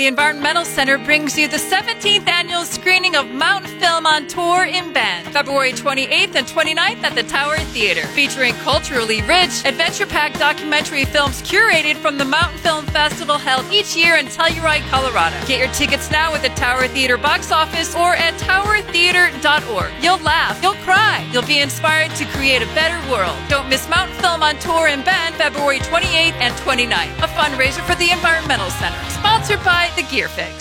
The Environmental Center brings you the 17th annual screening of Mountain Film on Tour in Bend, February 28th and 29th at the Tower Theater, featuring culturally rich, adventure-packed documentary films curated from the Mountain Film Festival held each year in Telluride, Colorado. Get your tickets now at the Tower Theater box office or at towertheater.org. You'll laugh, you'll cry, you'll be inspired to create a better world. Don't miss Mountain Film on Tour in Bend, February 28th and 29th, a fundraiser for the Environmental Center, sponsored by The Gear Fix.